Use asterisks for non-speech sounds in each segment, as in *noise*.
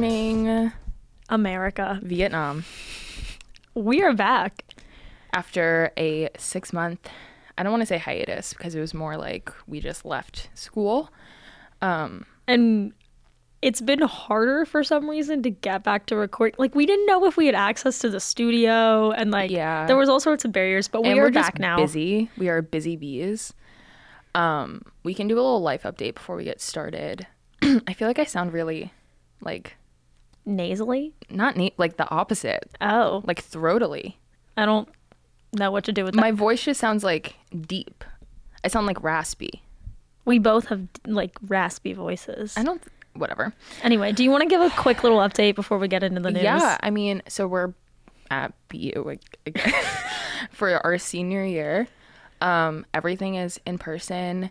morning, America. Vietnam. We are back. After a six month, I don't want to say hiatus because it was more like we just left school. Um, And it's been harder for some reason to get back to record. Like we didn't know if we had access to the studio and like Yeah. there was all sorts of barriers, but we and are we're back now. busy. We are busy bees. Um, we can do a little life update before we get started. *clears throat* I feel like I sound really like Nasally? not neat, like the opposite, Oh. like throatily. I don't know what to do with that. My voice just sounds like deep. I sound like raspy. we both have like raspy voices. I don't. Whatever. Anyway, do you want to give a quick little update before we get into the news? Yeah, I mean, so we're at BU *laughs* for our senior year. Um, everything is in person.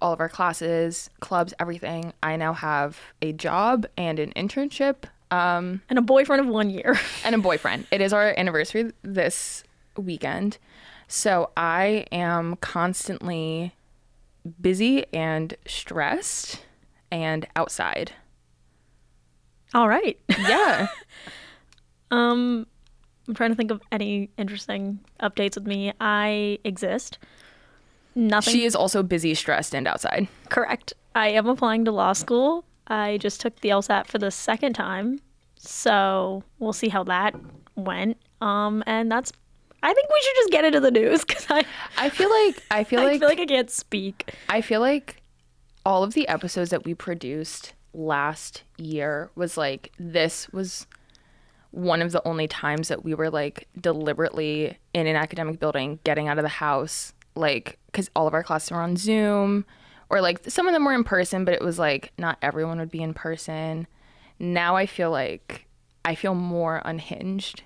All of our classes, clubs, everything. I now have a job and an internship um, And a boyfriend of one year. *laughs* and a boyfriend. It is our anniversary this weekend. So I am constantly busy and stressed and outside. all right. Yeah. *laughs* Um, I'm trying to think of any interesting updates with me. I exist. Nothing. she is also busy, stressed, and outside. correct. I am applying to law school. I just took the LSAT for the second time, so we'll see how that went. Um, and that's. I think we should just get into the news *laughs* because I, I feel like I feel like I feel like I can't speak. I feel like all of the episodes that we produced last year was like this was one of the only times that we were like deliberately in an academic building getting out of the house like cuz all of our classes were on Zoom or like some of them were in person but it was like not everyone would be in person. Now I feel like I feel more unhinged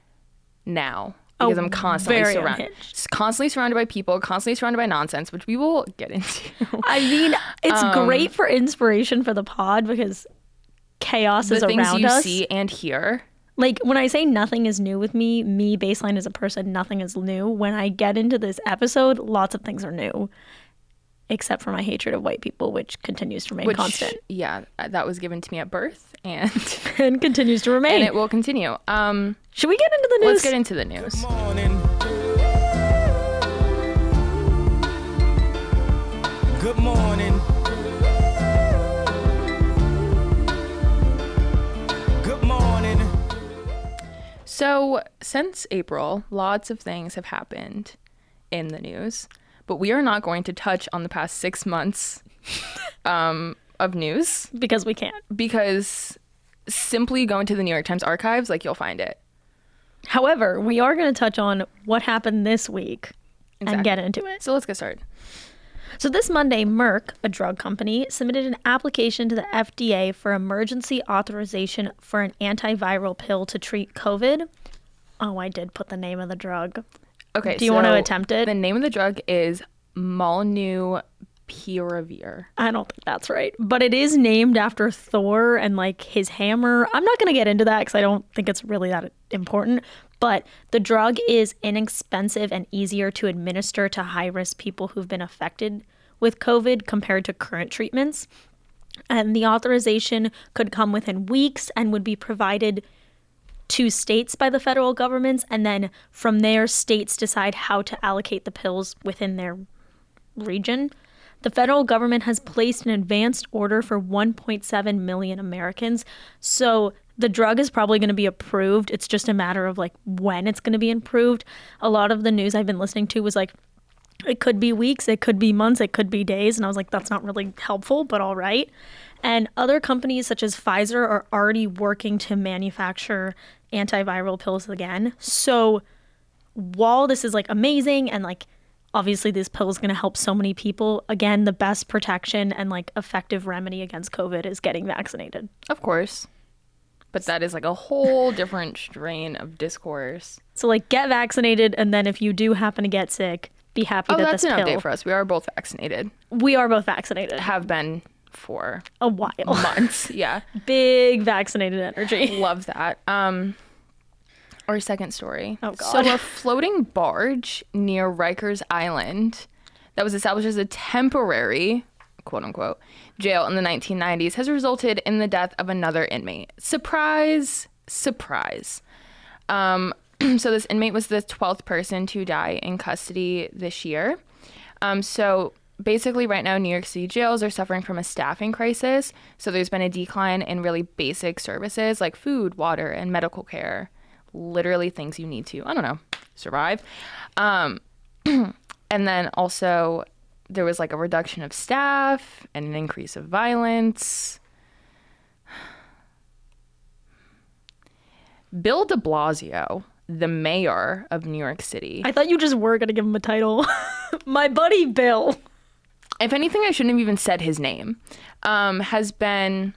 now because Oh, I'm constantly surrounded constantly surrounded by people, constantly surrounded by nonsense, which we will get into. *laughs* I mean, it's Um, great for inspiration for the pod because chaos the is things around you us. see and hear. like when I say nothing is new with me, me baseline as a person, nothing is new. When I get into this episode, lots of things are new, except for my hatred of white people, which continues to remain Which, constant yeah, that was given to me at birth, and *laughs* and continues to remain. and it will continue. Um, Should we get into the news? let's get into the news. morning. Good morning. Good morning. So, since April, lots of things have happened in the news, but we are not going to touch on the past six months um, of news because we can't. because simply go into the New York Times archives, like you'll find it. However, we are going to touch on what happened this week and get into it. So let's get started. So this Monday, Merck, a drug company, submitted an application to the FDA for emergency authorization for an antiviral pill to treat COVID. Oh, I did put the name of the drug. Okay. Do you want to attempt it? The name of the drug is Molnupiravir. I don't think that's right, but it is named after Thor and like his hammer. I'm not going to get into that because I don't think it's really that important. But the drug is inexpensive and easier to administer to high risk people who've been affected with COVID compared to current treatments. And the authorization could come within weeks and would be provided to states by the federal governments. And then from there, states decide how to allocate the pills within their region. The federal government has placed an advanced order for 1.7 million Americans. So the drug is probably going to be approved. It's just a matter of like when it's going to be approved. A lot of the news I've been listening to was like, it could be weeks, it could be months, it could be days. And I was like, that's not really helpful, but all right. And other companies such as Pfizer are already working to manufacture antiviral pills again. So while this is like amazing and like obviously this pill is going to help so many people, again, the best protection and like effective remedy against COVID is getting vaccinated. Of course. But that is like a whole different strain of discourse. So like get vaccinated and then if you do happen to get sick, be happy Oh, that that's this an pill. update for us. We are both vaccinated. we are both vaccinated. Have been for A while. months. *laughs* yeah. Big vaccinated energy. Love that. Um our second story. Oh, god So a floating barge near Rikers Island that was established as a temporary quote unquote jail in the 1990s has resulted in the death of another inmate. Surprise, surprise. Um, *clears throat* so this inmate was the 12th person to die in custody this year. Um, so basically, right now, New York City jails are suffering from a staffing crisis. So there's been a decline in really basic services like food, water, and medical care. Literally things you need to, I don't know, survive. Um, *clears throat* and then also, there was like a reduction of staff and an increase of violence. *sighs* Bill de Blasio, the mayor of New York City. I thought you just were gonna give him a title. *laughs* My buddy Bill. If anything, I shouldn't have even said his name, um, has been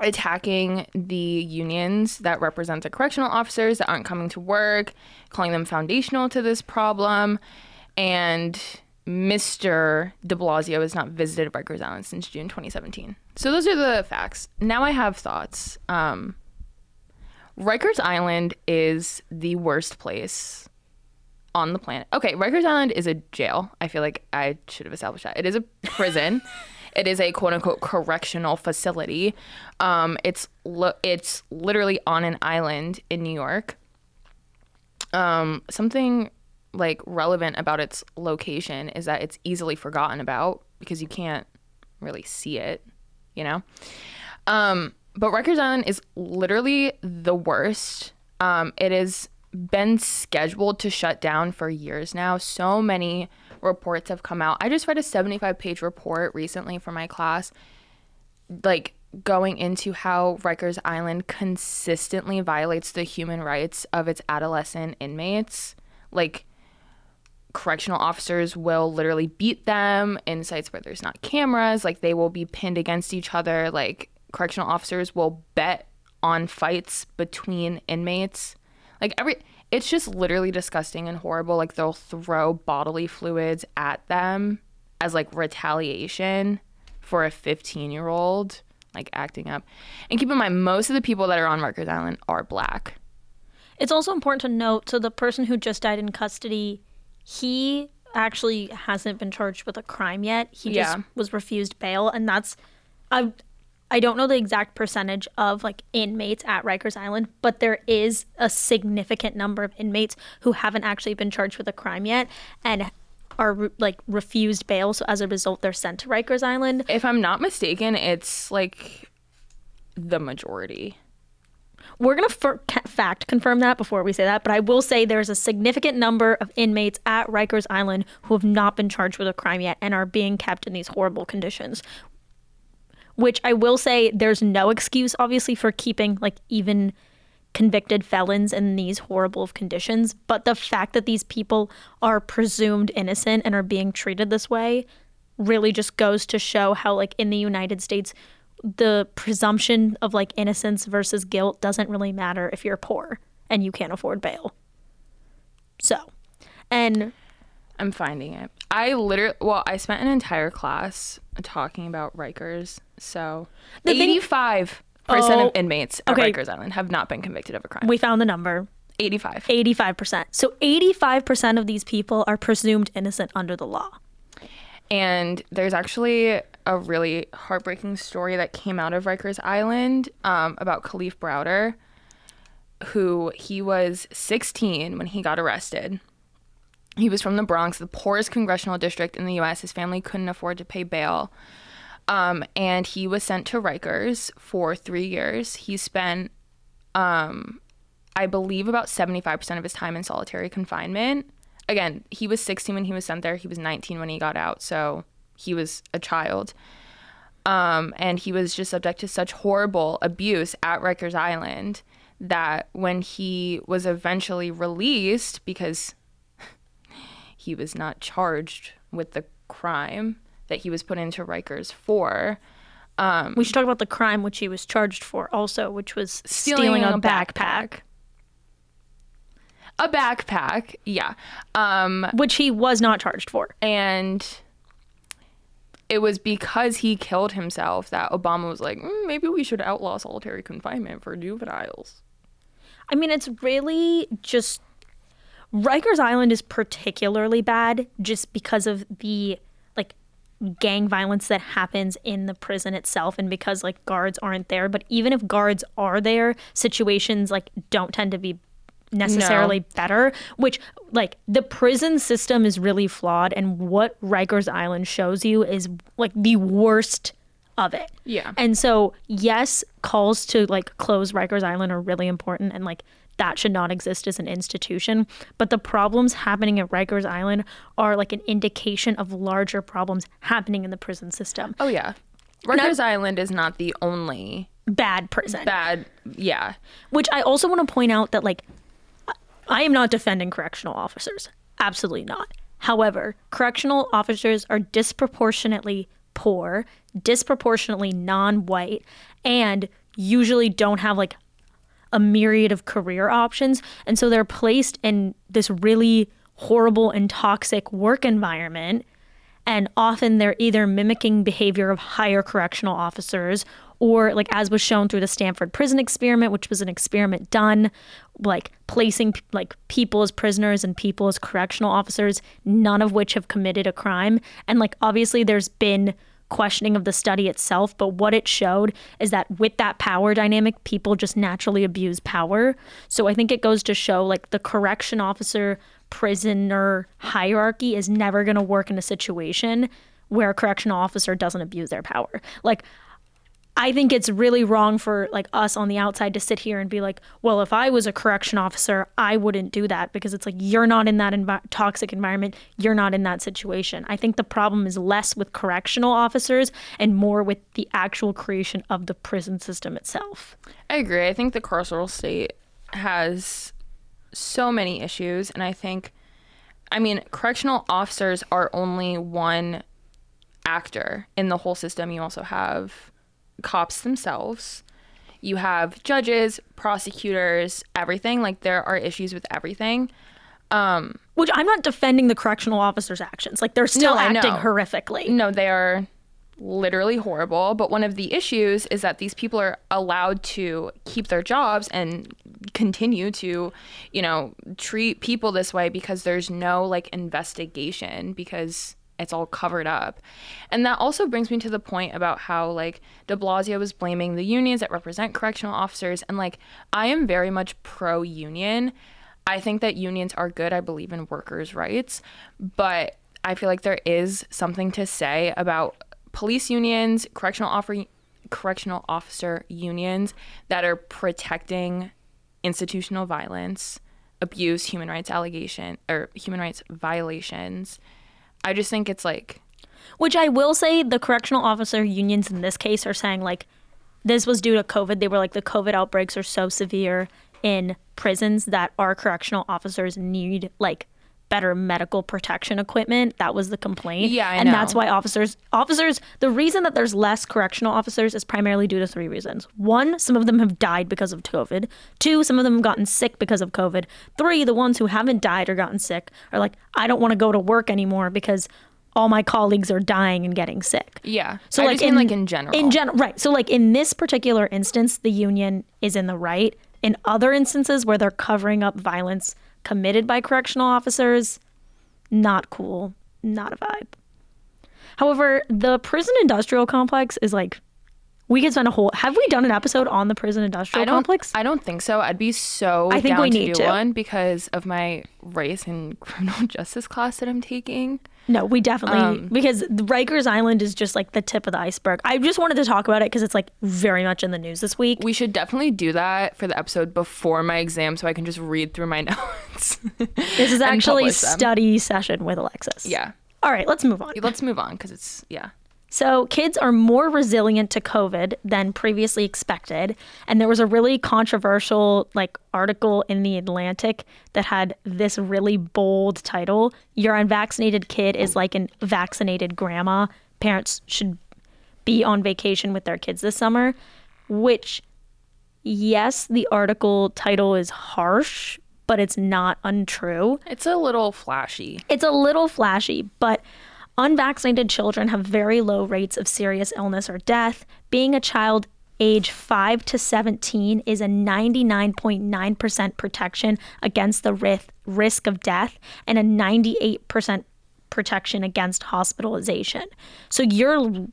attacking the unions that represent the correctional officers that aren't coming to work, calling them foundational to this problem. And Mr. de Blasio has not visited Rikers Island since June 2017. So those are the facts. Now I have thoughts. Um, Rikers Island is the worst place on the planet. Okay, Rikers Island is a jail. I feel like I should have established that. It is a prison. *laughs* it is a quote unquote correctional facility. Um, it's lo- it's literally on an island in New York. Um, something like relevant about its location is that it's easily forgotten about because you can't really see it, you know. Um, but Rikers Island is literally the worst. Um, it has been scheduled to shut down for years now. So many reports have come out. I just read a 75 page report recently for my class, like going into how Rikers Island consistently violates the human rights of its adolescent inmates. Like, correctional officers will literally beat them in sites where there's not cameras. Like, they will be pinned against each other. Like, correctional officers will bet on fights between inmates. Like every it's just literally disgusting and horrible. Like they'll throw bodily fluids at them as like retaliation for a 15 year old like acting up. And keep in mind, most of the people that are on Rikers Island are black. It's also important to note so the person who just died in custody, he actually hasn't been charged with a crime yet. He just was refused bail, and that's I I don't know the exact percentage of like inmates at Rikers Island, but there is a significant number of inmates who haven't actually been charged with a crime yet and are re- like refused bail. So as a result, they're sent to Rikers Island. If I'm not mistaken, it's like the majority. We're going to f- fact confirm that before we say that, but I will say there's a significant number of inmates at Rikers Island who have not been charged with a crime yet and are being kept in these horrible conditions. Which I will say there's no excuse, obviously, for keeping like even convicted felons in these horrible conditions. But the fact that these people are presumed innocent and are being treated this way really just goes to show how, like, in the United States, the presumption of like innocence versus guilt doesn't really matter if you're poor and you can't afford bail. So, and I'm finding it. I literally, well, I spent an entire class talking about Rikers. So, The 85% Oh, of inmates at okay. Rikers Island have not been convicted of a crime. we found the number 85. 85%. So, 85% of these people are presumed innocent under the law. And there's actually a really heartbreaking story that came out of Rikers Island um, about Kalief Browder, who he was 16 when he got arrested. He was from the Bronx, the poorest congressional district in the U.S. His family couldn't afford to pay bail. Um, and he was sent to Rikers for three years. He spent, um, I believe, about 75% of his time in solitary confinement. Again, he was 16 when he was sent there. He was 19 when he got out. So he was a child. Um, and he was just subject to such horrible abuse at Rikers Island that when he was eventually released, because he was not charged with the crime that he was put into Rikers for, We should talk about the crime which he was charged for also, which was stealing, stealing, a, a backpack, A backpack, yeah. Um, which he was not charged for. and it was because he killed himself that Obama was like, "Mm, maybe we should outlaw solitary confinement for juveniles. I mean, it's really just Rikers Island is particularly bad just because of the like gang violence that happens in the prison itself and because like guards aren't there but even if guards are there situations like don't tend to be necessarily No. better which like the prison system is really flawed and what Rikers Island shows you is like the worst of it Yeah. and so, yes, calls to like close Rikers Island are really important and like that should not exist as an institution. But the problems happening at Rikers Island are like an indication of larger problems happening in the prison system. Oh yeah. Rikers Island is not the only Bad prison. bad. Yeah. Which I also want to point out that like I am not defending correctional officers. Absolutely not. However, correctional officers are disproportionately poor, disproportionately non-white, and usually don't have like a myriad of career options, and so they're placed in this really horrible and toxic work environment. And often they're either mimicking behavior of higher correctional officers or like as was shown through the Stanford prison experiment which was an experiment done like placing like people as prisoners and people as correctional officers none of which have committed a crime. And like obviously there's been questioning of the study itself but what it showed is that with that power dynamic people just naturally abuse power so i think it goes to show like the correction officer prisoner hierarchy is never going to work in a situation where a correctional officer doesn't abuse their power. Like I think it's really wrong for like us on the outside to sit here and be like, well, if I was a correction officer, I wouldn't do that because it's like you're not in that toxic environment, you're not in that situation. I think the problem is less with correctional officers and more with the actual creation of the prison system itself. I agree. I think the carceral state has so many issues, and I think, I mean, correctional officers are only one actor in the whole system. You also have cops themselves. You have judges, prosecutors, everything. Like there are issues with everything. Um, Which I'm not defending the correctional officers' actions. Like they're still No, acting horrifically. No, they are literally horrible. But one of the issues is that these people are allowed to keep their jobs and continue to, you know, treat people this way because there's no like investigation because it's all covered up. And that also brings me to the point about how like de Blasio was blaming the unions that represent correctional officers. And like, I am very much pro union. I think that unions are good. I believe in workers' rights. But I feel like there is something to say about police unions, correctional offer, correctional officer unions that are protecting institutional violence, abuse, human rights allegation or human rights violations. I just think it's like Which I will say, the correctional officer unions in this case are saying like this was due to COVID. They were like the COVID outbreaks are so severe in prisons that our correctional officers need like better medical protection equipment. That was the complaint. Yeah, I and that's why officers officers the reason that there's less correctional officers is primarily due to three reasons. One, some of them have died because of COVID. Two, some of them have gotten sick because of COVID. Three, the ones who haven't died or gotten sick are like, I don't want to go to work anymore because all my colleagues are dying and getting sick. yeah. So I like in, like in general. In general, right. So like in this particular instance, the union is in the right. In other instances where they're covering up violence committed by correctional officers, not cool, not a vibe. However, the prison industrial complex is like we could spend a whole. Have we done an episode on the prison industrial I complex? I don't think so. I'd be so I think down we to need do to. one because of my race and *laughs* criminal justice class that I'm taking. No, we definitely Um, because Rikers Island is just like the tip of the iceberg. I just wanted to talk about it because it's like very much in the news this week. We should definitely do that for the episode before my exam so I can just read through my *laughs* notes. This is actually study session with Alexis. Yeah. All right, let's move on. Let's move on because it's yeah. So, kids are more resilient to COVID than previously expected. And there was a really controversial like article in the Atlantic that had this really bold title. Your unvaccinated kid is like an vaccinated grandma. Parents should be on vacation with their kids this summer, which yes, the article title is harsh, but it's not untrue. It's a little flashy. It's a little flashy, but unvaccinated children have very low rates of serious illness or death. Being a child age 5 to 17 is a 99.9% protection against the risk of death and a 98% protection against hospitalization. So your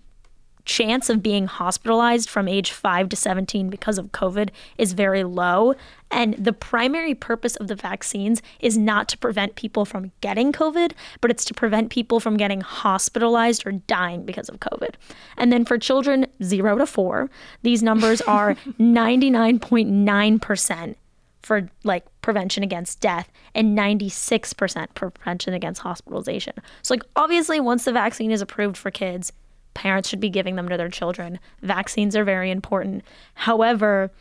chance of being hospitalized from age 5 to 17 because of COVID is very low. And the primary purpose of the vaccines is not to prevent people from getting COVID, but it's to prevent people from getting hospitalized or dying because of COVID. And then for children 0 to 4, these numbers *laughs* are 99.9% for like prevention against death and 96% prevention against hospitalization. So like obviously once the vaccine is approved for kids, parents should be giving them to their children. Vaccines are very important. However,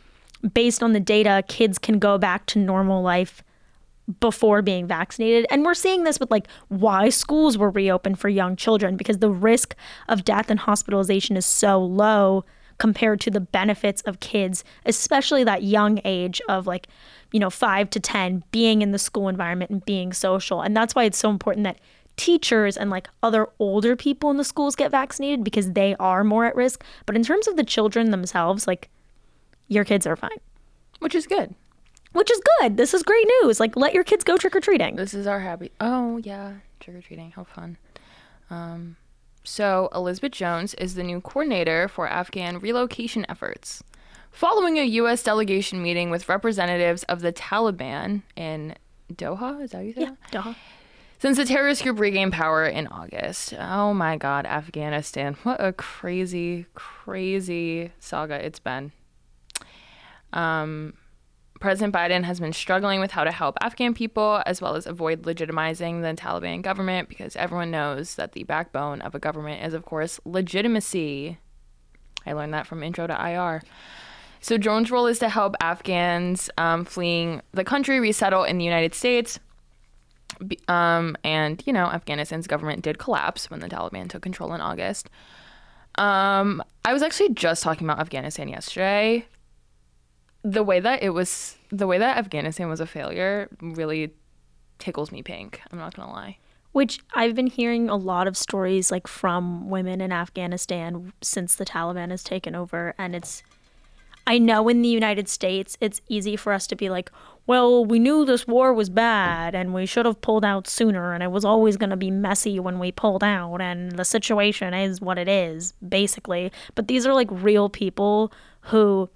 based on the data, kids can go back to normal life before being vaccinated. And we're seeing this with like why schools were reopened for young children because the risk of death and hospitalization is so low compared to the benefits of kids, especially that young age of like, you know, five to 10, being in the school environment and being social. And that's why it's so important that teachers and like other older people in the schools get vaccinated because they are more at risk. But in terms of the children themselves, like your kids are fine, which is good. Which is good. This is great news. Like let your kids go trick or treating. This is our happy. Oh yeah, trick or treating. How fun. Um, so Elizabeth Jones is the new coordinator for Afghan relocation efforts. Following a U.S. delegation meeting with representatives of the Taliban in Doha, is that you say Yeah, Doha. Since the terrorist group regained power in August. Oh my God, Afghanistan. What a crazy, crazy saga it's been. Um, President Biden has been struggling with how to help Afghan people as well as avoid legitimizing the Taliban government because everyone knows that the backbone of a government is, of course, legitimacy. I learned that from Intro to IR. So, Jones' role is to help Afghans um, fleeing the country resettle in the United States. Um, and, you know, Afghanistan's government did collapse when the Taliban took control in August. Um, I was actually just talking about Afghanistan yesterday. The way that it was, the way that Afghanistan was a failure really tickles me pink. I'm not gonna lie. Which I've been hearing a lot of stories like from women in Afghanistan since the Taliban has taken over. And it's, I know in the United States, it's easy for us to be like, well, we knew this war was bad and we should have pulled out sooner. And it was always going to be messy when we pulled out. And the situation is what it is, basically. But these are like real people who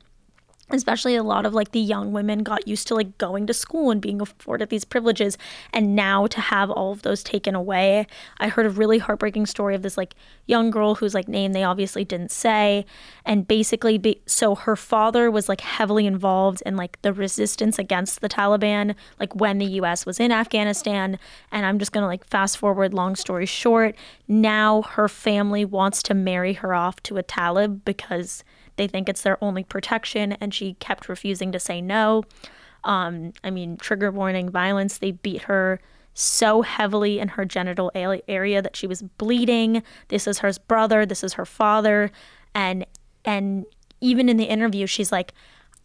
especially a lot of like the young women got used to like going to school and being afforded these privileges and now to have all of those taken away. I heard a really heartbreaking story of this like young girl whose like name they obviously didn't say and basically be, so her father was like heavily involved in like the resistance against the taliban like when the us was in afghanistan and i'm just gonna like fast forward long story short now her family wants to marry her off to a talib because they think it's their only protection, and she kept refusing to say no. Um, I mean, trigger warning violence. They beat her so heavily in her genital area that she was bleeding. This is her brother. This is her father, and and even in the interview, she's like,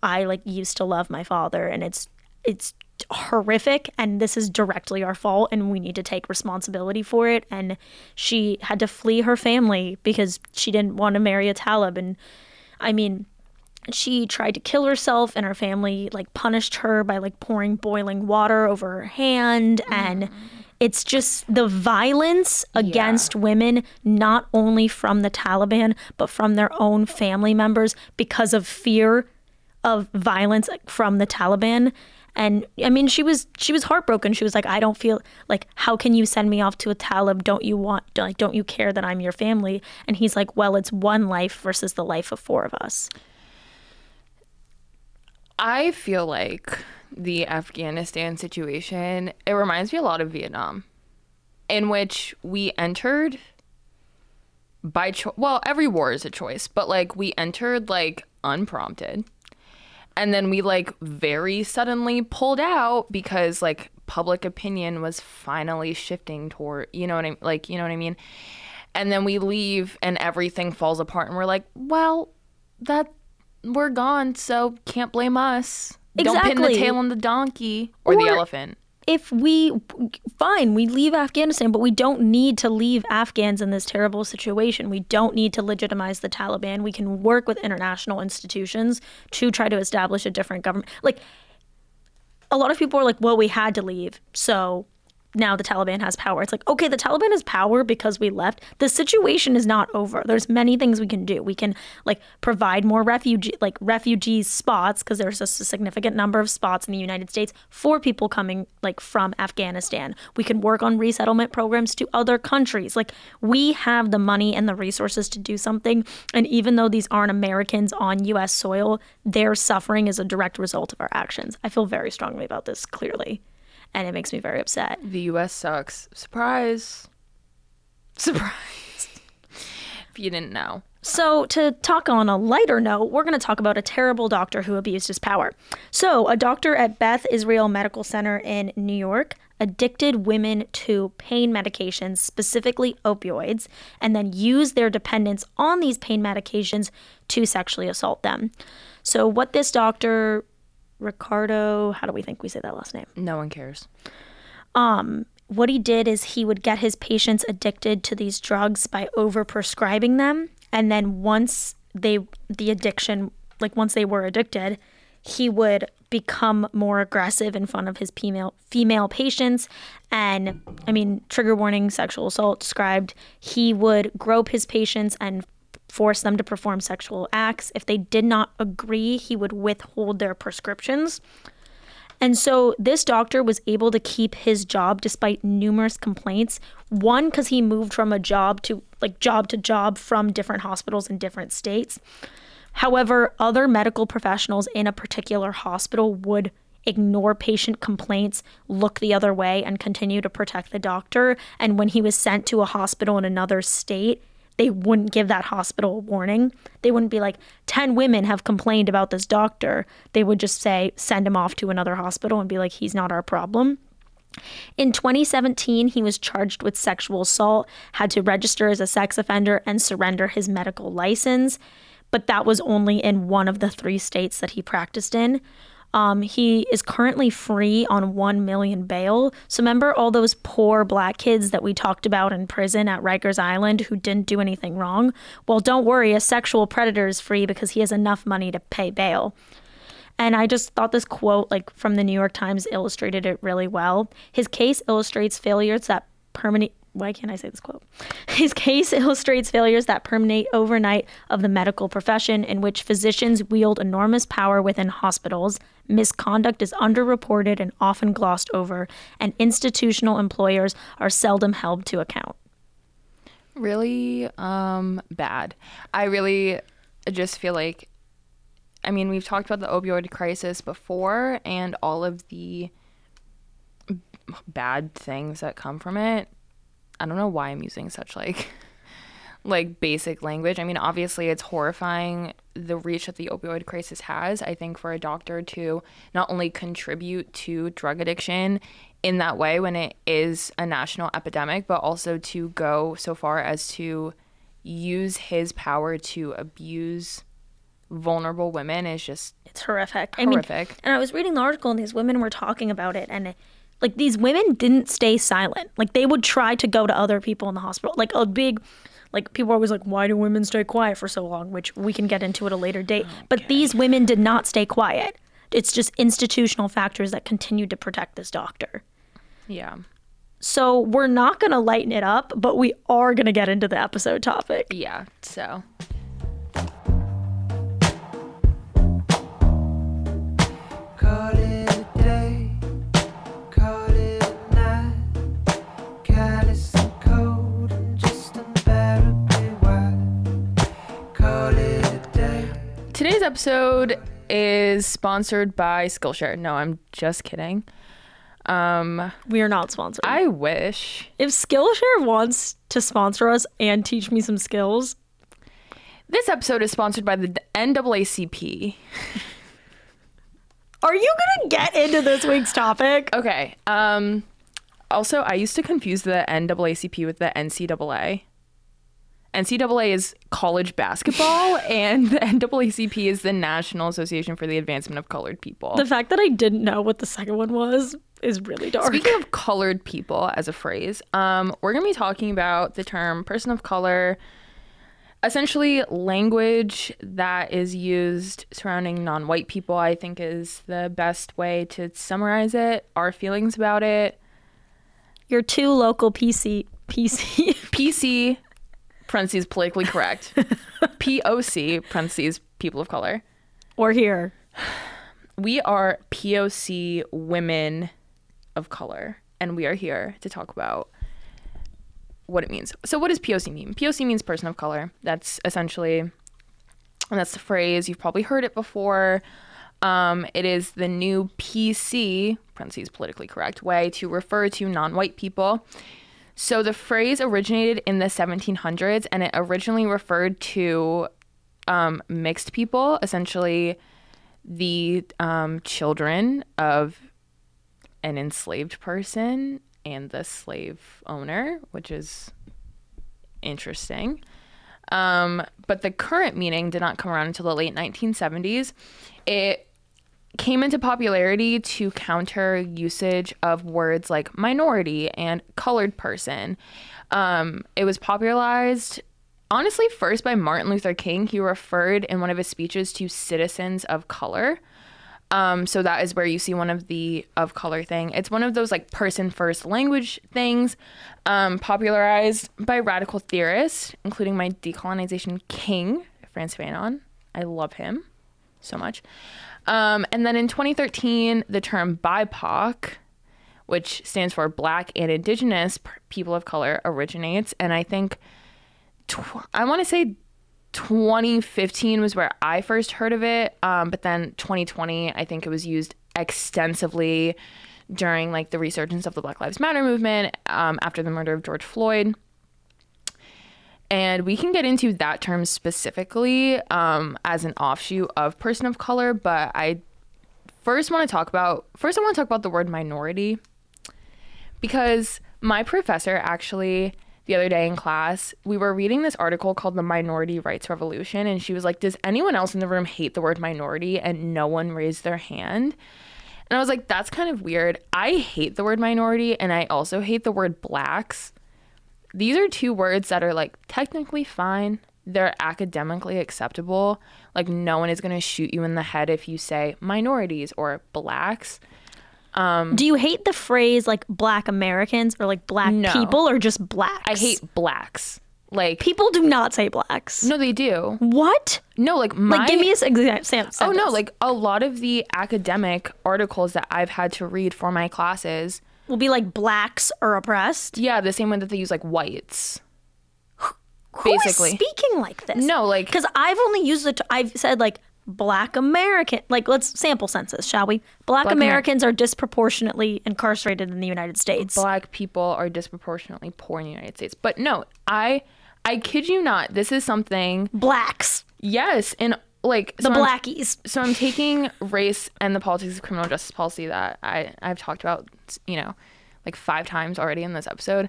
"I like used to love my father, and it's it's horrific and this is directly our fault and we need to take responsibility for it and she had to flee her family because she didn't want to marry a talib and I mean, she tried to kill herself and her family like punished her by like pouring boiling water over her hand. Mm. And it's just the violence against women not only from the Taliban but from their own family members because of fear of violence from the Taliban and I mean she was she was heartbroken she was like I don't feel like how can you send me off to a Talib don't you want like don't you care that I'm your family and he's like well it's one life versus the life of four of us I feel like the Afghanistan situation, it reminds me a lot of Vietnam, in which we entered by choice. Well, every war is a choice, but like we entered like unprompted. And then we like very suddenly pulled out because like public opinion was finally shifting toward, you know what I mean? Like, you know what I mean? And then we leave and everything falls apart and we're like, well, that we're gone, so can't blame us. Don't pin the tail on the donkey or, the elephant. If we fine we leave afghanistan but we don't need to leave afghans in this terrible situation. We don't need to legitimize the taliban. We can work with international institutions to try to establish a different government. Like a lot of people are like well we had to leave so now the Taliban has power. It's like, okay, the Taliban has power because we left. The situation is not over. There's many things we can do. We can like provide more refugee like refugee spots because there's just a significant number of spots in the United States for people coming like from Afghanistan. We can work on resettlement programs to other countries. Like we have the money and the resources to do something. And even though these aren't Americans on US soil, their suffering is a direct result of our actions. I feel very strongly about this clearly and it makes me very upset. The US sucks. Surprise. *laughs* Surprise. if you didn't know. So, to talk on a lighter note, we're going to talk about a terrible doctor who abused his power. So, a doctor at Beth Israel Medical Center in New York addicted women to pain medications, specifically opioids, and then used their dependence on these pain medications to sexually assault them. So, what this doctor Ricardo, how do we think we say that last name? No one cares. Um, what he did is he would get his patients addicted to these drugs by overprescribing them, and then once they the addiction, like once they were addicted, he would become more aggressive in front of his female female patients and I mean trigger warning sexual assault described he would grope his patients and force them to perform sexual acts. If they did not agree, he would withhold their prescriptions. And so this doctor was able to keep his job despite numerous complaints. One, because he moved from a job to like job to job from different hospitals in different states. However, other medical professionals in a particular hospital would ignore patient complaints, look the other way, and continue to protect the doctor. And when he was sent to a hospital in another state, they wouldn't give that hospital a warning. They wouldn't be like, 10 women have complained about this doctor. They would just say, send him off to another hospital and be like, he's not our problem. In 2017, he was charged with sexual assault, had to register as a sex offender, and surrender his medical license. But that was only in one of the three states that he practiced in. Um, he is currently free on one million bail. So remember all those poor black kids that we talked about in prison at Rikers Island who didn't do anything wrong? Well, don't worry, a sexual predator is free because he has enough money to pay bail. And I just thought this quote, like from the New York Times, illustrated it really well. His case illustrates failures that permanent why can't I say this quote? *laughs* His case illustrates failures that permeate overnight of the medical profession, in which physicians wield enormous power within hospitals. Misconduct is underreported and often glossed over, and institutional employers are seldom held to account. Really um, bad. I really just feel like, I mean, we've talked about the opioid crisis before and all of the bad things that come from it I don't know why I'm using such like *laughs* like basic language. I mean, obviously it's horrifying the reach that the opioid crisis has. I think for a doctor to not only contribute to drug addiction in that way when it is a national epidemic, but also to go so far as to use his power to abuse vulnerable women is just it's horrific. Horrific. I mean, and I was reading the article and these women were talking about it and it, like these women didn't stay silent. Like they would try to go to other people in the hospital. Like a big like people are always like why do women stay quiet for so long, which we can get into at a later date. Oh, okay. But these women did not stay quiet. It's just institutional factors that continued to protect this doctor. Yeah. So we're not going to lighten it up, but we are going to get into the episode topic. Yeah. So Today's episode is sponsored by Skillshare. No, I'm just kidding. Um, we are not sponsored. I wish. If Skillshare wants to sponsor us and teach me some skills. This episode is sponsored by the NAACP. *laughs* Are you going to get into this week's topic? Okay. Um, also, I used to confuse the NAACP with the NCAA. NCAA is college basketball, *laughs* and the NAACP is the National Association for the Advancement of Colored People. The fact that I didn't know what the second one was is really dark. Speaking of colored people as a phrase, um, we're going to be talking about the term person of color, essentially language that is used surrounding non-white people. I think is the best way to summarize it. Our feelings about it, Your two local PC PC *laughs* PC, parentheses, politically correct. *laughs* POC, parentheses, people of color. or here. We are POC women of color, and we are here to talk about what it means. So, what does POC mean? POC means person of color. That's essentially, and that's the phrase. You've probably heard it before. Um, it is the new PC, parentheses, politically correct way to refer to non white people. So, the phrase originated in the 1700s, and it originally referred to um, mixed people, essentially the um, children of an enslaved person and the slave owner, which is interesting. Um, but the current meaning did not come around until the late 1970s. It came into popularity to counter usage of words like minority and colored person. Um, it was popularized honestly first by Martin Luther King. He referred in one of his speeches to citizens of color. Um, so that is where you see one of the of color thing. It's one of those like person first language things, um, popularized by radical theorists, including my decolonization king, Frantz Fanon. I love him so much. Um, and then in 2013, the term BIPOC, which stands for Black and Indigenous People of Color, originates. And I think, tw- I want to say 2015 was where I first heard of it. Um, but then 2020, I think it was used extensively during like the resurgence of the Black Lives Matter movement um, after the murder of George Floyd. And we can get into that term specifically um, as an offshoot of person of color, but I first want to talk about first I want to talk about the word minority. Because my professor actually the other day in class we were reading this article called the minority rights revolution and she was like does anyone else in the room hate the word minority and no one raised their hand? And i was like that's kind of weird. I hate the word minority and i also hate the word blacks these are two words that are like technically fine they're academically acceptable like no one is going to shoot you in the head if you say minorities or blacks Um, Do you hate the phrase like black Americans or like black No. people or just blacks? i hate blacks like people do not say blacks. no they do What? no like my Like give me a example. Oh no, like a lot of the academic articles that I've had to read for my classes, will be like blacks are oppressed. yeah, the same way that they use like whites. Who is Basically. speaking like this? No, like Because I've only used it. I've said like black American. Like let's sample census, shall we? Black, Black Amer- Americans are disproportionately incarcerated in the United States. black people are disproportionately poor in the United States. But no, I I kid you not, this is something Blacks, yes, and like the so I'm- blackies. so I'm taking race and the politics of criminal justice policy that I I've talked about, you know, like five times already in this episode,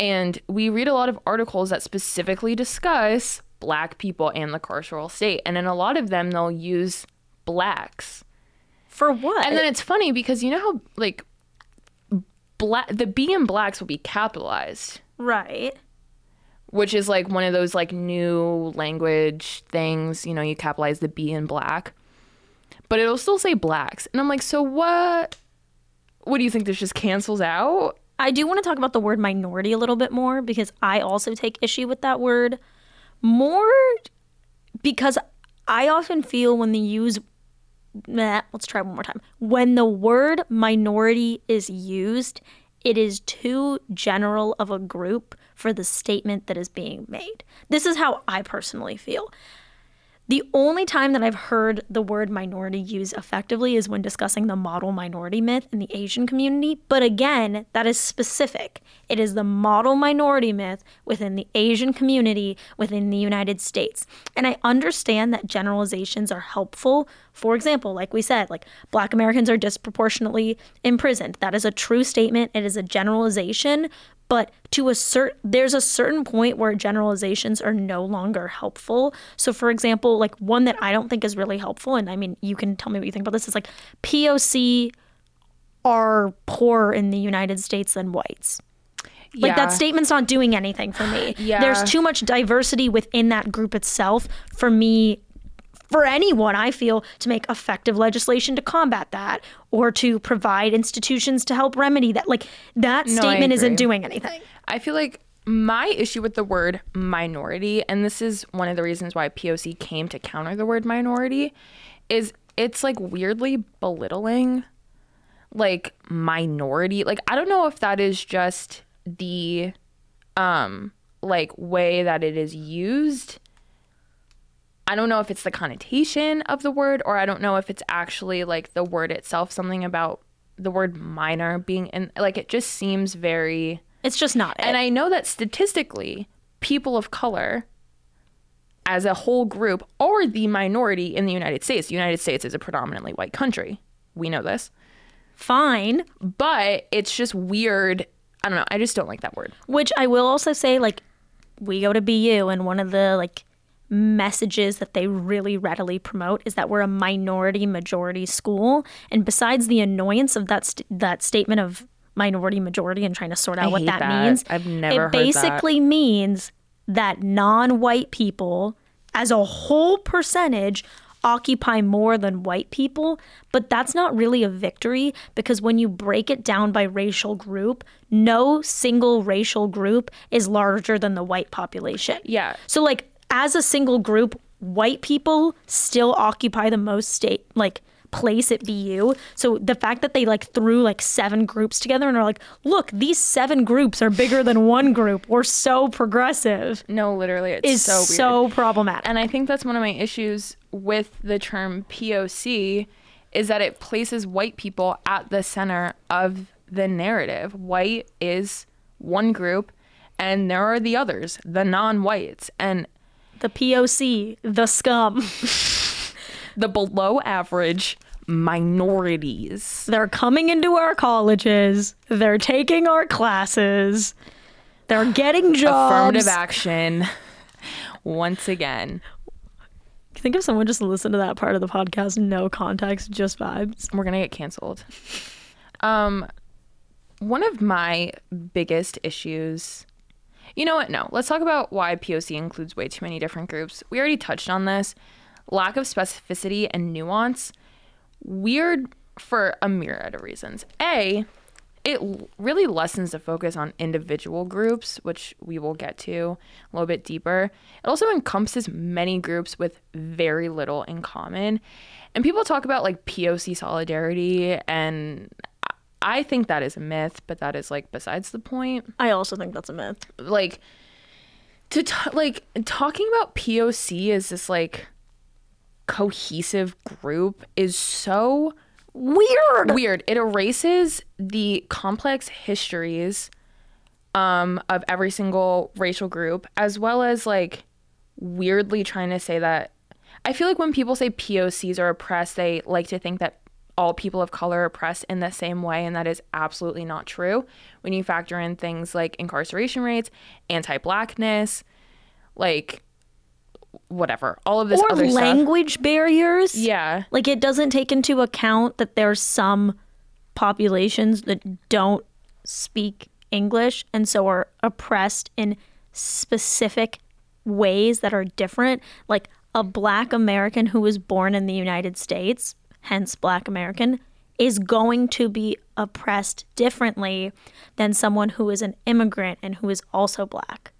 and we read a lot of articles that specifically discuss black people and the carceral state, and in a lot of them they'll use blacks, For what? and then it's funny because you know how like black the B in blacks will be capitalized right. Which is like one of those like new language things you know you capitalize the b in black. But it'll still say blacks. And i'm like so what? What do you think this just cancels out? I do want to talk about the word minority a little bit more because I also take issue with that word more because I often feel when they use let's try one more time. When the word minority is used, it is too general of a group for the statement that is being made. This is how I personally feel. The only time that I've heard the word minority used effectively is when discussing the model minority myth in the Asian community. But again, that is specific. It is the model minority myth within the Asian community within the United States. And I understand that generalizations are helpful. For example, like we said, like black Americans are disproportionately imprisoned. That is a true statement. It is a generalization, but to a certain there's a certain point where generalizations are no longer helpful so for example like one that i don't think is really helpful and i mean you can tell me what you think about this is like poc are poorer in the united states than whites like that statement's not doing anything for me Yeah. there's too much diversity within that group itself for me for anyone, I feel, to make effective legislation to combat that or to provide institutions to help remedy that. Like that No, statement isn't doing anything. I feel like my issue with the word minority, and this is one of the reasons why POC came to counter the word minority, is it's like weirdly belittling like minority. Like I don't know if that is just the um like way that it is used. I don't know if it's the connotation of the word or I don't know if it's actually like the word itself something about the word minor being in like it just seems very It's just not it. and I know that statistically, people of color as a whole group are the minority in the United States. The United States is a predominantly white country. We know this. Fine. But it's just weird. I don't know. I just don't like that word. Which I will also say, like, we go to BU, and one of the like messages that they really readily promote is that we're a minority majority school. And besides the annoyance of that st- that statement of minority majority and trying to sort out what that, that. means, I've never it heard that. basically means that non-white people, as a whole percentage. Occupy more than white people, but that's not really a victory because when you break it down by racial group, no single racial group is larger than the white population. Yeah. So like as a single group, white people still occupy the most state like place at BU. So the fact that they like threw like seven groups together and are like, look, these seven groups are bigger than one group. We're so progressive No, literally, it's is so so problematic. And I think that's one of my issues with the term POC is that it places white people at the center of the narrative. White is one group and there are the others, the non-whites. And the POC, the scum. *laughs* the below average minorities. They're coming into our colleges. They're taking our classes. They're getting jobs. Affirmative action once again. Think if someone just listened to that part of the podcast, no context, just vibes. We're gonna get canceled. Um, one of my biggest issues. You know what? No, let's talk about why POC includes way too many different groups. We already touched on this. Lack of specificity and nuance. Weird for a myriad of reasons. A, it really lessens the focus on individual groups, which we will get to a little bit deeper. It also encompasses many groups with very little in common. And people talk about like POC solidarity, and I- think that is a myth, but that is like besides the point I also think that's a myth. like to t- like talking about POC is this like cohesive group is so Weird. weird. It erases the complex histories um of every single racial group as well as like weirdly trying to say that I feel like when people say POCs are oppressed, they like to think that all people of color are oppressed in the same way, and that is absolutely not true. When you factor in things like incarceration rates, anti-blackness, like whatever, all of this or other stuff. language barriers. Yeah, Like it doesn't take into account that there's some populations that don't speak English and so are oppressed in specific ways that are different. Like a black American who was born in the United States, hence black American, is going to be oppressed differently than someone who is an immigrant and who is also black.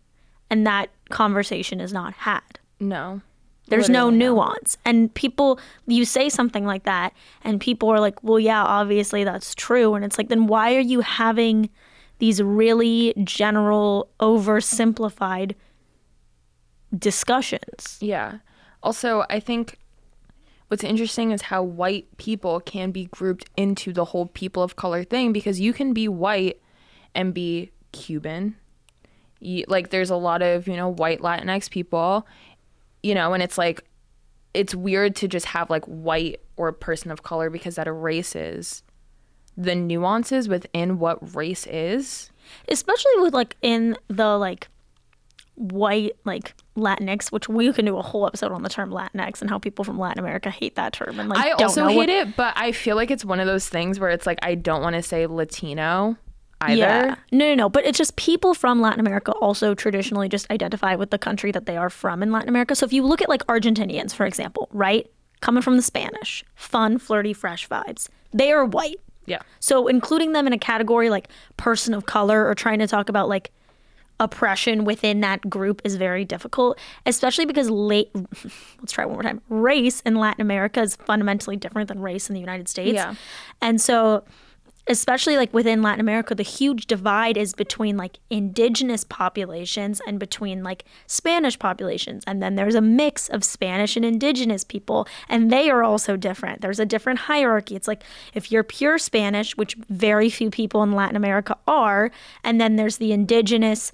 And that conversation is not had. No. There's no nuance. And people, you say something like that, and people are like, well, yeah, obviously that's true. And it's like, then why are you having these really general, oversimplified discussions? Yeah. Also, I think what's interesting is how white people can be grouped into the whole people of color thing because you can be white and be Cuban. You, like, there's a lot of, you know, white Latinx people, you know, and it's like, it's weird to just have like white or person of color because that erases the nuances within what race is. Especially with like in the like white like Latinx, which we can do a whole episode on the term Latinx and how people from Latin America hate that term and like I also hate what- it, but I feel like it's one of those things where it's like I don't want to say Latino. Either. Yeah. No, no, no. But it's just people from Latin America also traditionally just identify with the country that they are from in Latin America. So if you look at like Argentinians, for example, right? Coming from the Spanish, fun, flirty, fresh vibes. They are white. Yeah. So including them in a category like person of color or trying to talk about like oppression within that group is very difficult, especially because late *laughs* let's try one more time. Race in Latin America is fundamentally different than race in the United States. Yeah. And so especially like within Latin America, the huge divide is between like indigenous populations and between like Spanish populations. And then there's a mix of Spanish and indigenous people, and they are also different. There's a different hierarchy. It's like if you're pure Spanish, which very few people in Latin America are, and then there's the indigenous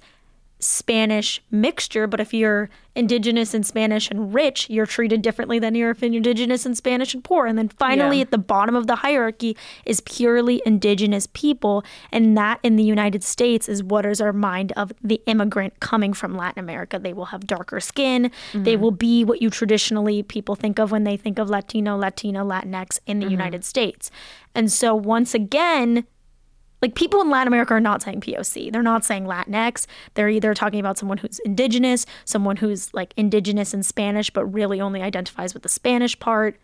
Spanish mixture, but if you're indigenous and Spanish and rich, you're treated differently than you're if you're indigenous and Spanish and poor. And then finally, Yeah. at the bottom of the hierarchy is purely indigenous people. And that in the United States is what is our mind of the immigrant coming from Latin America. They will have darker skin. They mm-hmm. will be what you traditionally people think of when they think of Latino, Latino, Latinx in the mm-hmm. United States. And so once again, like people in Latin America are not saying POC. They're not saying Latinx. They're either talking about someone who's indigenous, someone who's like indigenous in Spanish, but really only identifies with the Spanish part.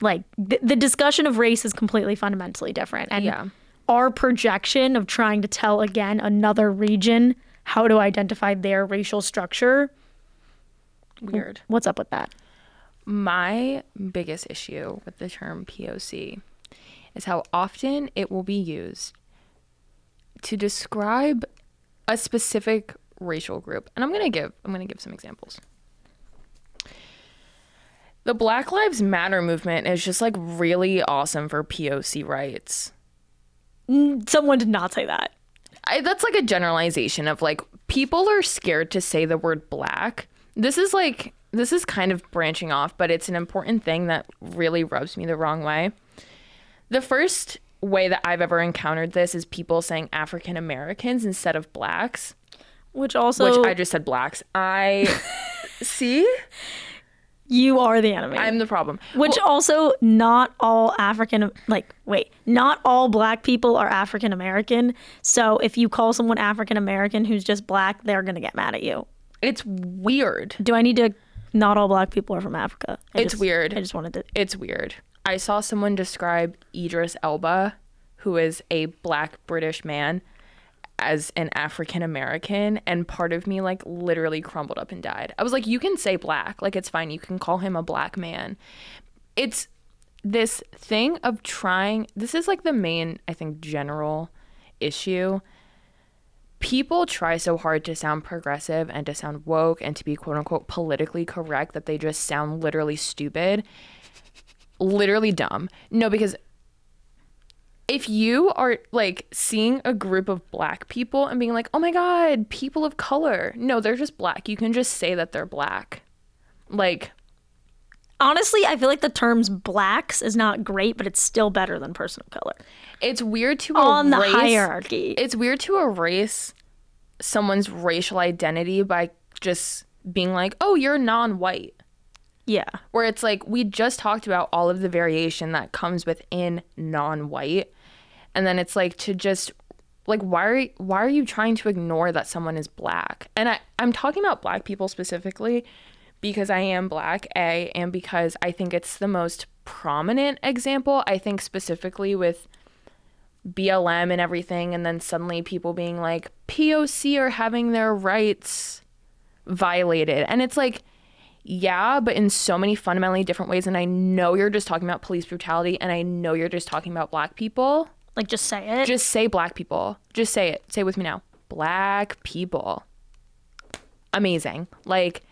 Like th- the discussion of race is completely fundamentally different. And Yeah. our projection of trying to tell again another region how to identify their racial structure, Weird. what's up with that? My biggest issue with the term POC is how often it will be used to describe a specific racial group. And I'm going to give I'm going to give some examples. The Black Lives Matter movement is just like really awesome for POC rights. Someone did not say that. I, that's like a generalization of like people are scared to say the word black. This is like this is kind of branching off, but it's an important thing that really rubs me the wrong way. The first way that I've ever encountered this is people saying African Americans instead of blacks, Which also which I just said blacks. I *laughs* see. you are the enemy. I'm the problem. Which also, not all African, like, wait, not all black people are African American. So if you call someone African American who's just black, they're going to get mad at you. It's weird. Do I need to? Not all black people are from Africa. I It's just- weird. I just wanted to. It's weird. I saw someone describe Idris Elba, who is a black British man, as an African American, and part of me like literally crumbled up and died. I was like, you can say black, like it's fine. You can call him a black man. It's this thing of trying. This is like the main, I think, general issue. People try so hard to sound progressive and to sound woke and to be quote unquote politically correct that they just sound literally stupid literally dumb. No, because if you are like seeing a group of black people and being like, oh my God, people of color. No, they're just black. You can just say that they're black. Like, Honestly, I feel like the terms blacks is not great, but it's still better than person of color it's weird to on the hierarchy. It's weird to erase someone's racial identity by just being like, oh, you're non white. Yeah. where it's like we just talked about all of the variation that comes within non-white. And then it's like to just like why are why are you trying to ignore that someone is black? And i i'm talking about black people specifically because i am black a and because i think it's the most prominent example i think specifically with blm and everything and then suddenly people being like poc are having their rights violated. And it's like yeah, but in so many fundamentally different ways. And I know you're just talking about police brutality, and I know you're just talking about black people. Like, just say it. Just say black people. Just say it. Say it with me now. Black people. Amazing. Like,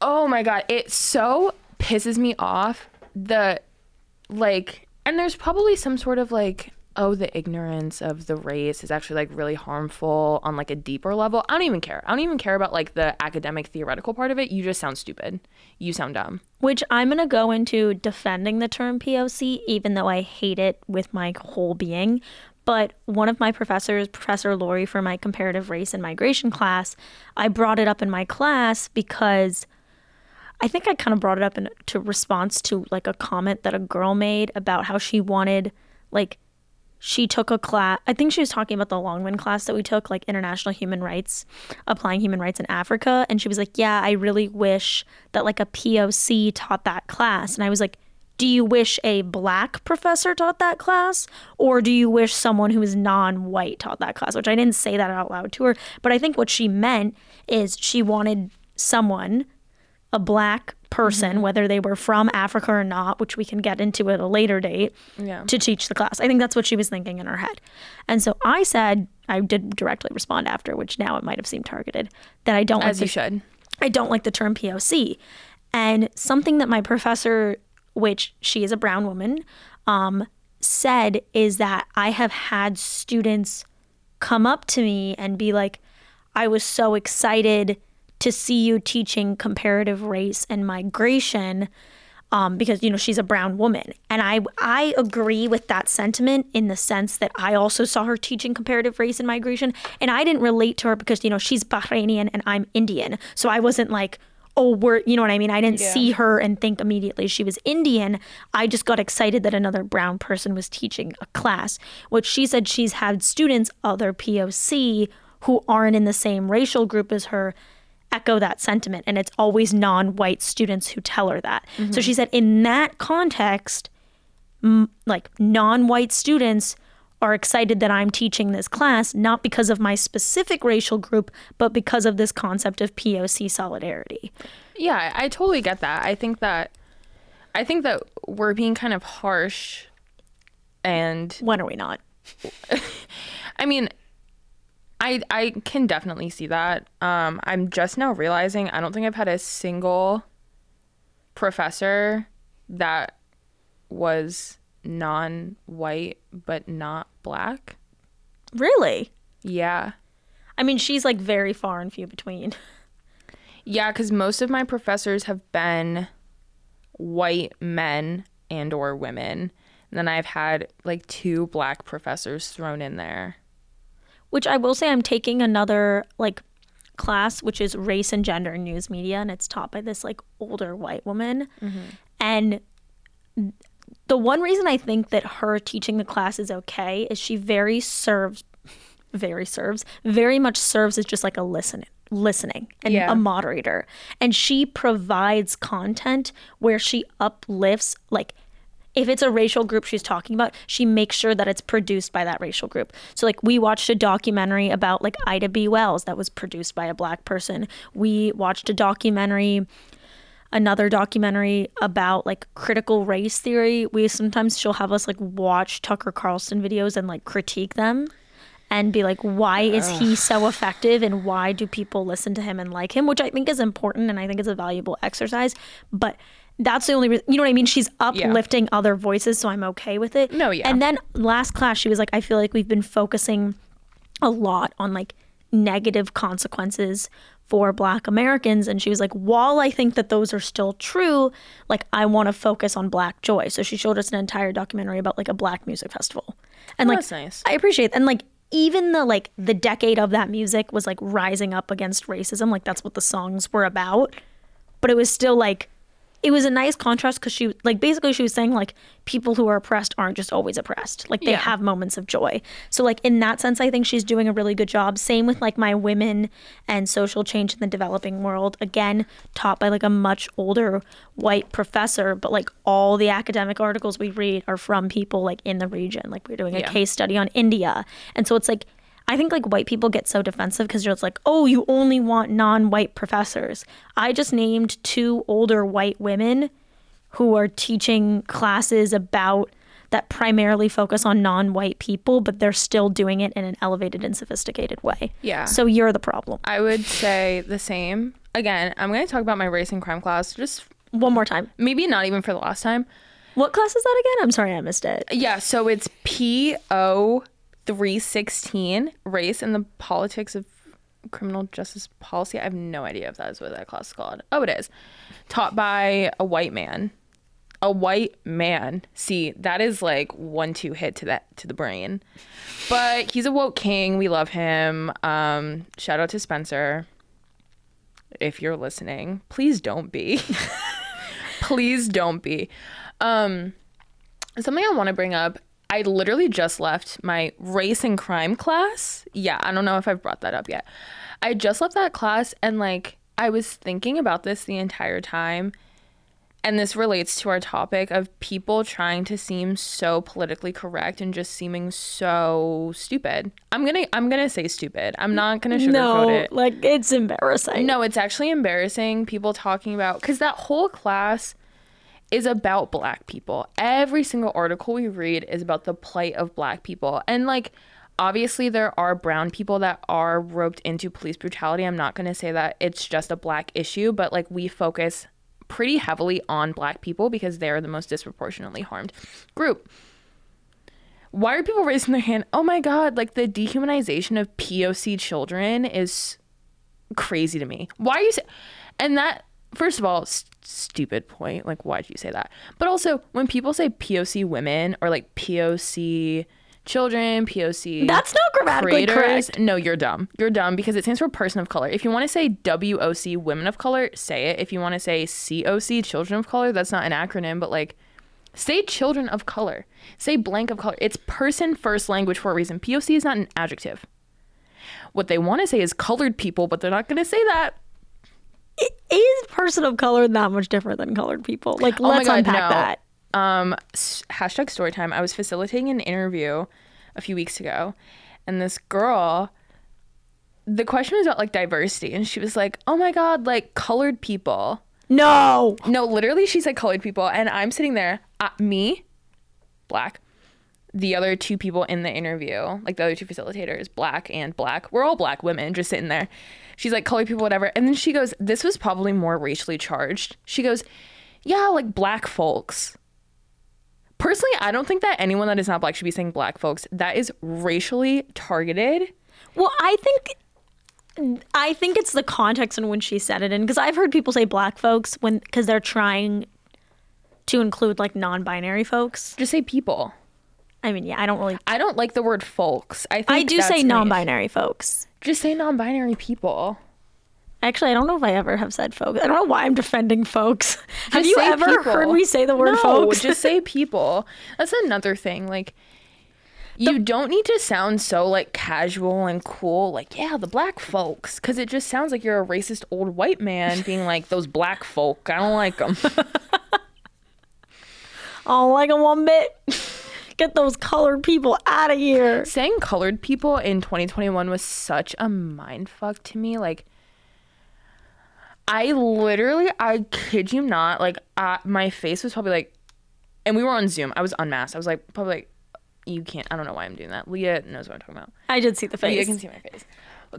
oh my God. It so pisses me off. The, like, and there's probably some sort of like, oh, the ignorance of the race is actually like really harmful on like a deeper level. I don't even care. I don't even care about like the academic theoretical part of it. You just sound stupid. You sound dumb. which I'm going to go into defending the term POC, even though I hate it with my whole being. But one of my professors, Professor Lori, for my comparative race and migration class, I brought it up in my class because I think I kind of brought it up in to response to like a comment that a girl made about how she wanted like she took a class. I think she was talking about the Longman class that we took, like international human rights, applying human rights in Africa. And she was like, Yeah, I really wish that like a POC taught that class. And I was like, Do you wish a black professor taught that class? Or do you wish someone who is non white taught that class? Which I didn't say that out loud to her. But I think what she meant is she wanted someone, a black person, whether they were from Africa or not, which we can get into at a later date, Yeah. to teach the class. I think that's what she was thinking in her head. And so I said, I did directly respond after, which now it might have seemed targeted, that I don't like As the, you should. I don't like the term POC. And something that my professor, which she is a brown woman, um, said is that I have had students come up to me and be like, I was so excited to see you teaching comparative race and migration um, because you know she's a brown woman, and I I agree with that sentiment in the sense that I also saw her teaching comparative race and migration, and I didn't relate to her because you know she's Bahrainian and I'm Indian, so I wasn't like. Oh, we're, you know what I mean? I didn't Yeah. see her and think immediately she was Indian. I just got excited that another brown person was teaching a class. which she said, she's had students, other POC, who aren't in the same racial group as her, echo that sentiment and it's always non-white students who tell her that. So mm-hmm. she said in that context m- like non-white students are excited that i'm teaching this class not because of my specific racial group but because of this concept of poc solidarity. Yeah, I I totally get that. I think that I think that we're being kind of harsh and when are we not? *laughs* I mean I I can definitely see that. Um I'm just now realizing I don't think I've had a single professor that was non-white but not black. really Yeah. i mean she's like very far and few between *laughs* Yeah, cuz most of my professors have been white men and or women. And then I've had like two black professors thrown in there. Which I will say I'm taking another like class, which is race and gender in news media, and it's taught by this like older white woman. Mm-hmm. And the one reason I think that her teaching the class is okay is she very serves, very serves, very much serves as just like a listen listening and Yeah. a moderator and she provides content where she uplifts like if it's a racial group she's talking about, she makes sure that it's produced by that racial group. So, like, we watched a documentary about like Ida B. Wells that was produced by a black person. We watched a documentary, another documentary about like critical race theory. We sometimes she'll have us like watch Tucker Carlson videos and like critique them and be like, why is he so effective and why do people listen to him and like him? Which I think is important and I think it's a valuable exercise. But that's the only reason, you know what I mean? She's uplifting other voices, so I'm okay with it. No, yeah. And then last class, she was like, I feel like we've been focusing a lot on like negative consequences for black Americans. And she was like, while I think that those are still true, like I want to focus on black joy. So she showed us an entire documentary about like a black music festival. And Oh, like that's nice. I appreciate and like even the like the decade of that music was like rising up against racism. Like that's what the songs were about. But it was still like it was a nice contrast because she like basically she was saying like people who are oppressed aren't just always oppressed. Like they Yeah. have moments of joy. So like in that sense i think she's doing a really good job. Same with like my women and social change in the developing world. Again taught by like a much older white professor but like all the academic articles we read are from people like in the region. Like we're doing a Yeah. case study on india. And so it's like I think like white people get so defensive because you're just like, oh, you only want non-white professors. I just named two older white women who are teaching classes about that primarily focus on non-white people, but they're still doing it in an elevated and sophisticated way. Yeah. So you're the problem. I would say the same. Again, I'm going to talk about my race and crime class, just One more time. maybe not even for the last time. What class is that again? I'm sorry, I missed it. Yeah, so it's PO 316 Race and the Politics of Criminal Justice Policy. I have no idea if that is what that class is called. Oh, it is. Taught by a white man. A white man. See, that is like one two hit to that to the brain. But he's a woke king. We love him. Um, shout out to Spencer. If you're listening, please don't be. *laughs* please don't be. Um, something I want to bring up. I literally just left my race and crime class. Yeah, I don't know if I've brought that up yet. I just left that class and like I was thinking about this the entire time. And this relates to our topic of people trying to seem so politically correct and just seeming so stupid. I'm going to I'm going to say stupid. I'm not going to sugarcoat No, it. like it's embarrassing. No, it's actually embarrassing people talking about because that whole class is about black people. Every single article we read is about the plight of black people. And like obviously there are brown people that are roped into police brutality. I'm not going to say that it's just a black issue, but like we focus pretty heavily on black people because they're the most disproportionately harmed group. Why are people raising their hand? Oh my god, like the dehumanization of POC children is crazy to me. Why are you say and that first of all, stupid point. Like why did you say that? But also when people say POC women or like POC children, POC That's not grammatically creators, correct. no, you're dumb. You're dumb because it stands for person of color. If you want to say WOC women of color, say it. If you want to say COC children of color, that's not an acronym, but like say children of color. Say blank of color. It's person first language for a reason. POC is not an adjective. What they want to say is colored people, but they're not going to say that. Is person of color that much different than colored people? Like, let's unpack that. Um, hashtag story time. I was facilitating an interview a few weeks ago, and this girl, the question was about like diversity, and she was like, "Oh my god, like colored people." No. No, literally, she said colored people, and I'm sitting there, uh, me, black. The other two people in the interview, like the other two facilitators, black and black, we're all black women just sitting there. She's like, colored people, whatever. And then she goes, This was probably more racially charged. She goes, Yeah, like black folks. Personally, I don't think that anyone that is not black should be saying black folks. That is racially targeted. Well, I think I think it's the context in which she said it in because I've heard people say black folks when because they're trying to include like non-binary folks. Just say people. I mean, yeah, I don't really. I don't like the word folks. I think I do say non-binary folks. Just say non-binary people. Actually, I don't know if I ever have said folks. I don't know why I'm defending folks. *laughs* have you ever people. heard me say the word no, folks? just say *laughs* people. That's another thing. Like, you don't need to sound so like casual and cool. Like, yeah, the black folks, because it just sounds like you're a racist old white man being like those black folk. I don't like them. *laughs* I don't like them one bit. Get those colored people out of here. Saying colored people in 2021 was such a mind fuck to me. Like. I literally, I kid you not, like, uh, my face was probably like, and we were on Zoom. I was unmasked. I was like, probably like, you can't, I don't know why I'm doing that. Leah knows what I'm talking about. I did see the face. You can see my face.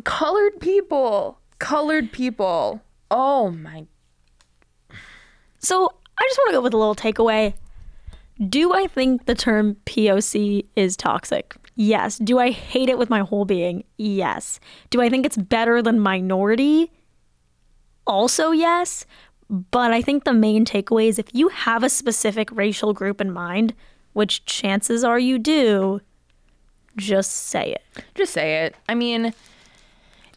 Colored people. Colored people. Oh my. So I just want to go with a little takeaway. Do I think the term POC is toxic? Yes. Do I hate it with my whole being? Yes. Do I think it's better than minority? Also, yes. But I think the main takeaway is if you have a specific racial group in mind, which chances are you do, just say it. Just say it. I mean,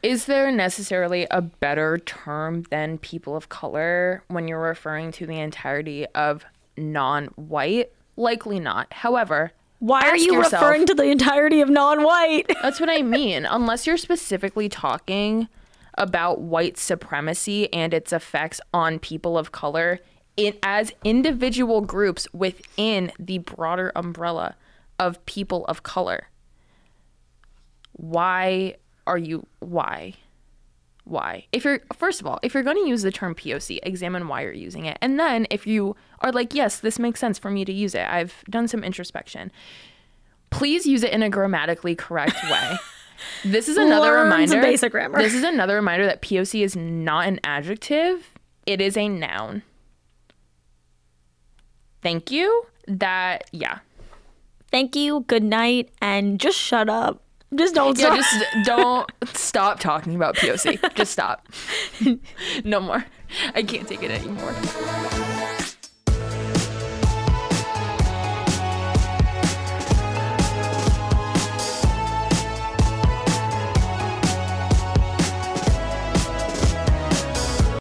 is there necessarily a better term than people of color when you're referring to the entirety of non white? Likely not. However, Why are you yourself- referring to the entirety of non white? *laughs* That's what I mean. Unless you're specifically talking about white supremacy and its effects on people of color in, as individual groups within the broader umbrella of people of color. Why are you why? Why? If you're first of all, if you're going to use the term POC, examine why you're using it. And then if you are like, "Yes, this makes sense for me to use it. I've done some introspection." Please use it in a grammatically correct way. *laughs* This is another Learn reminder. basic grammar. This is another reminder that POC is not an adjective, it is a noun. Thank you. That, yeah. Thank you, good night, and just shut up. Just don't Yeah, stop. just don't stop talking about POC. Just stop. *laughs* no more. I can't take it anymore.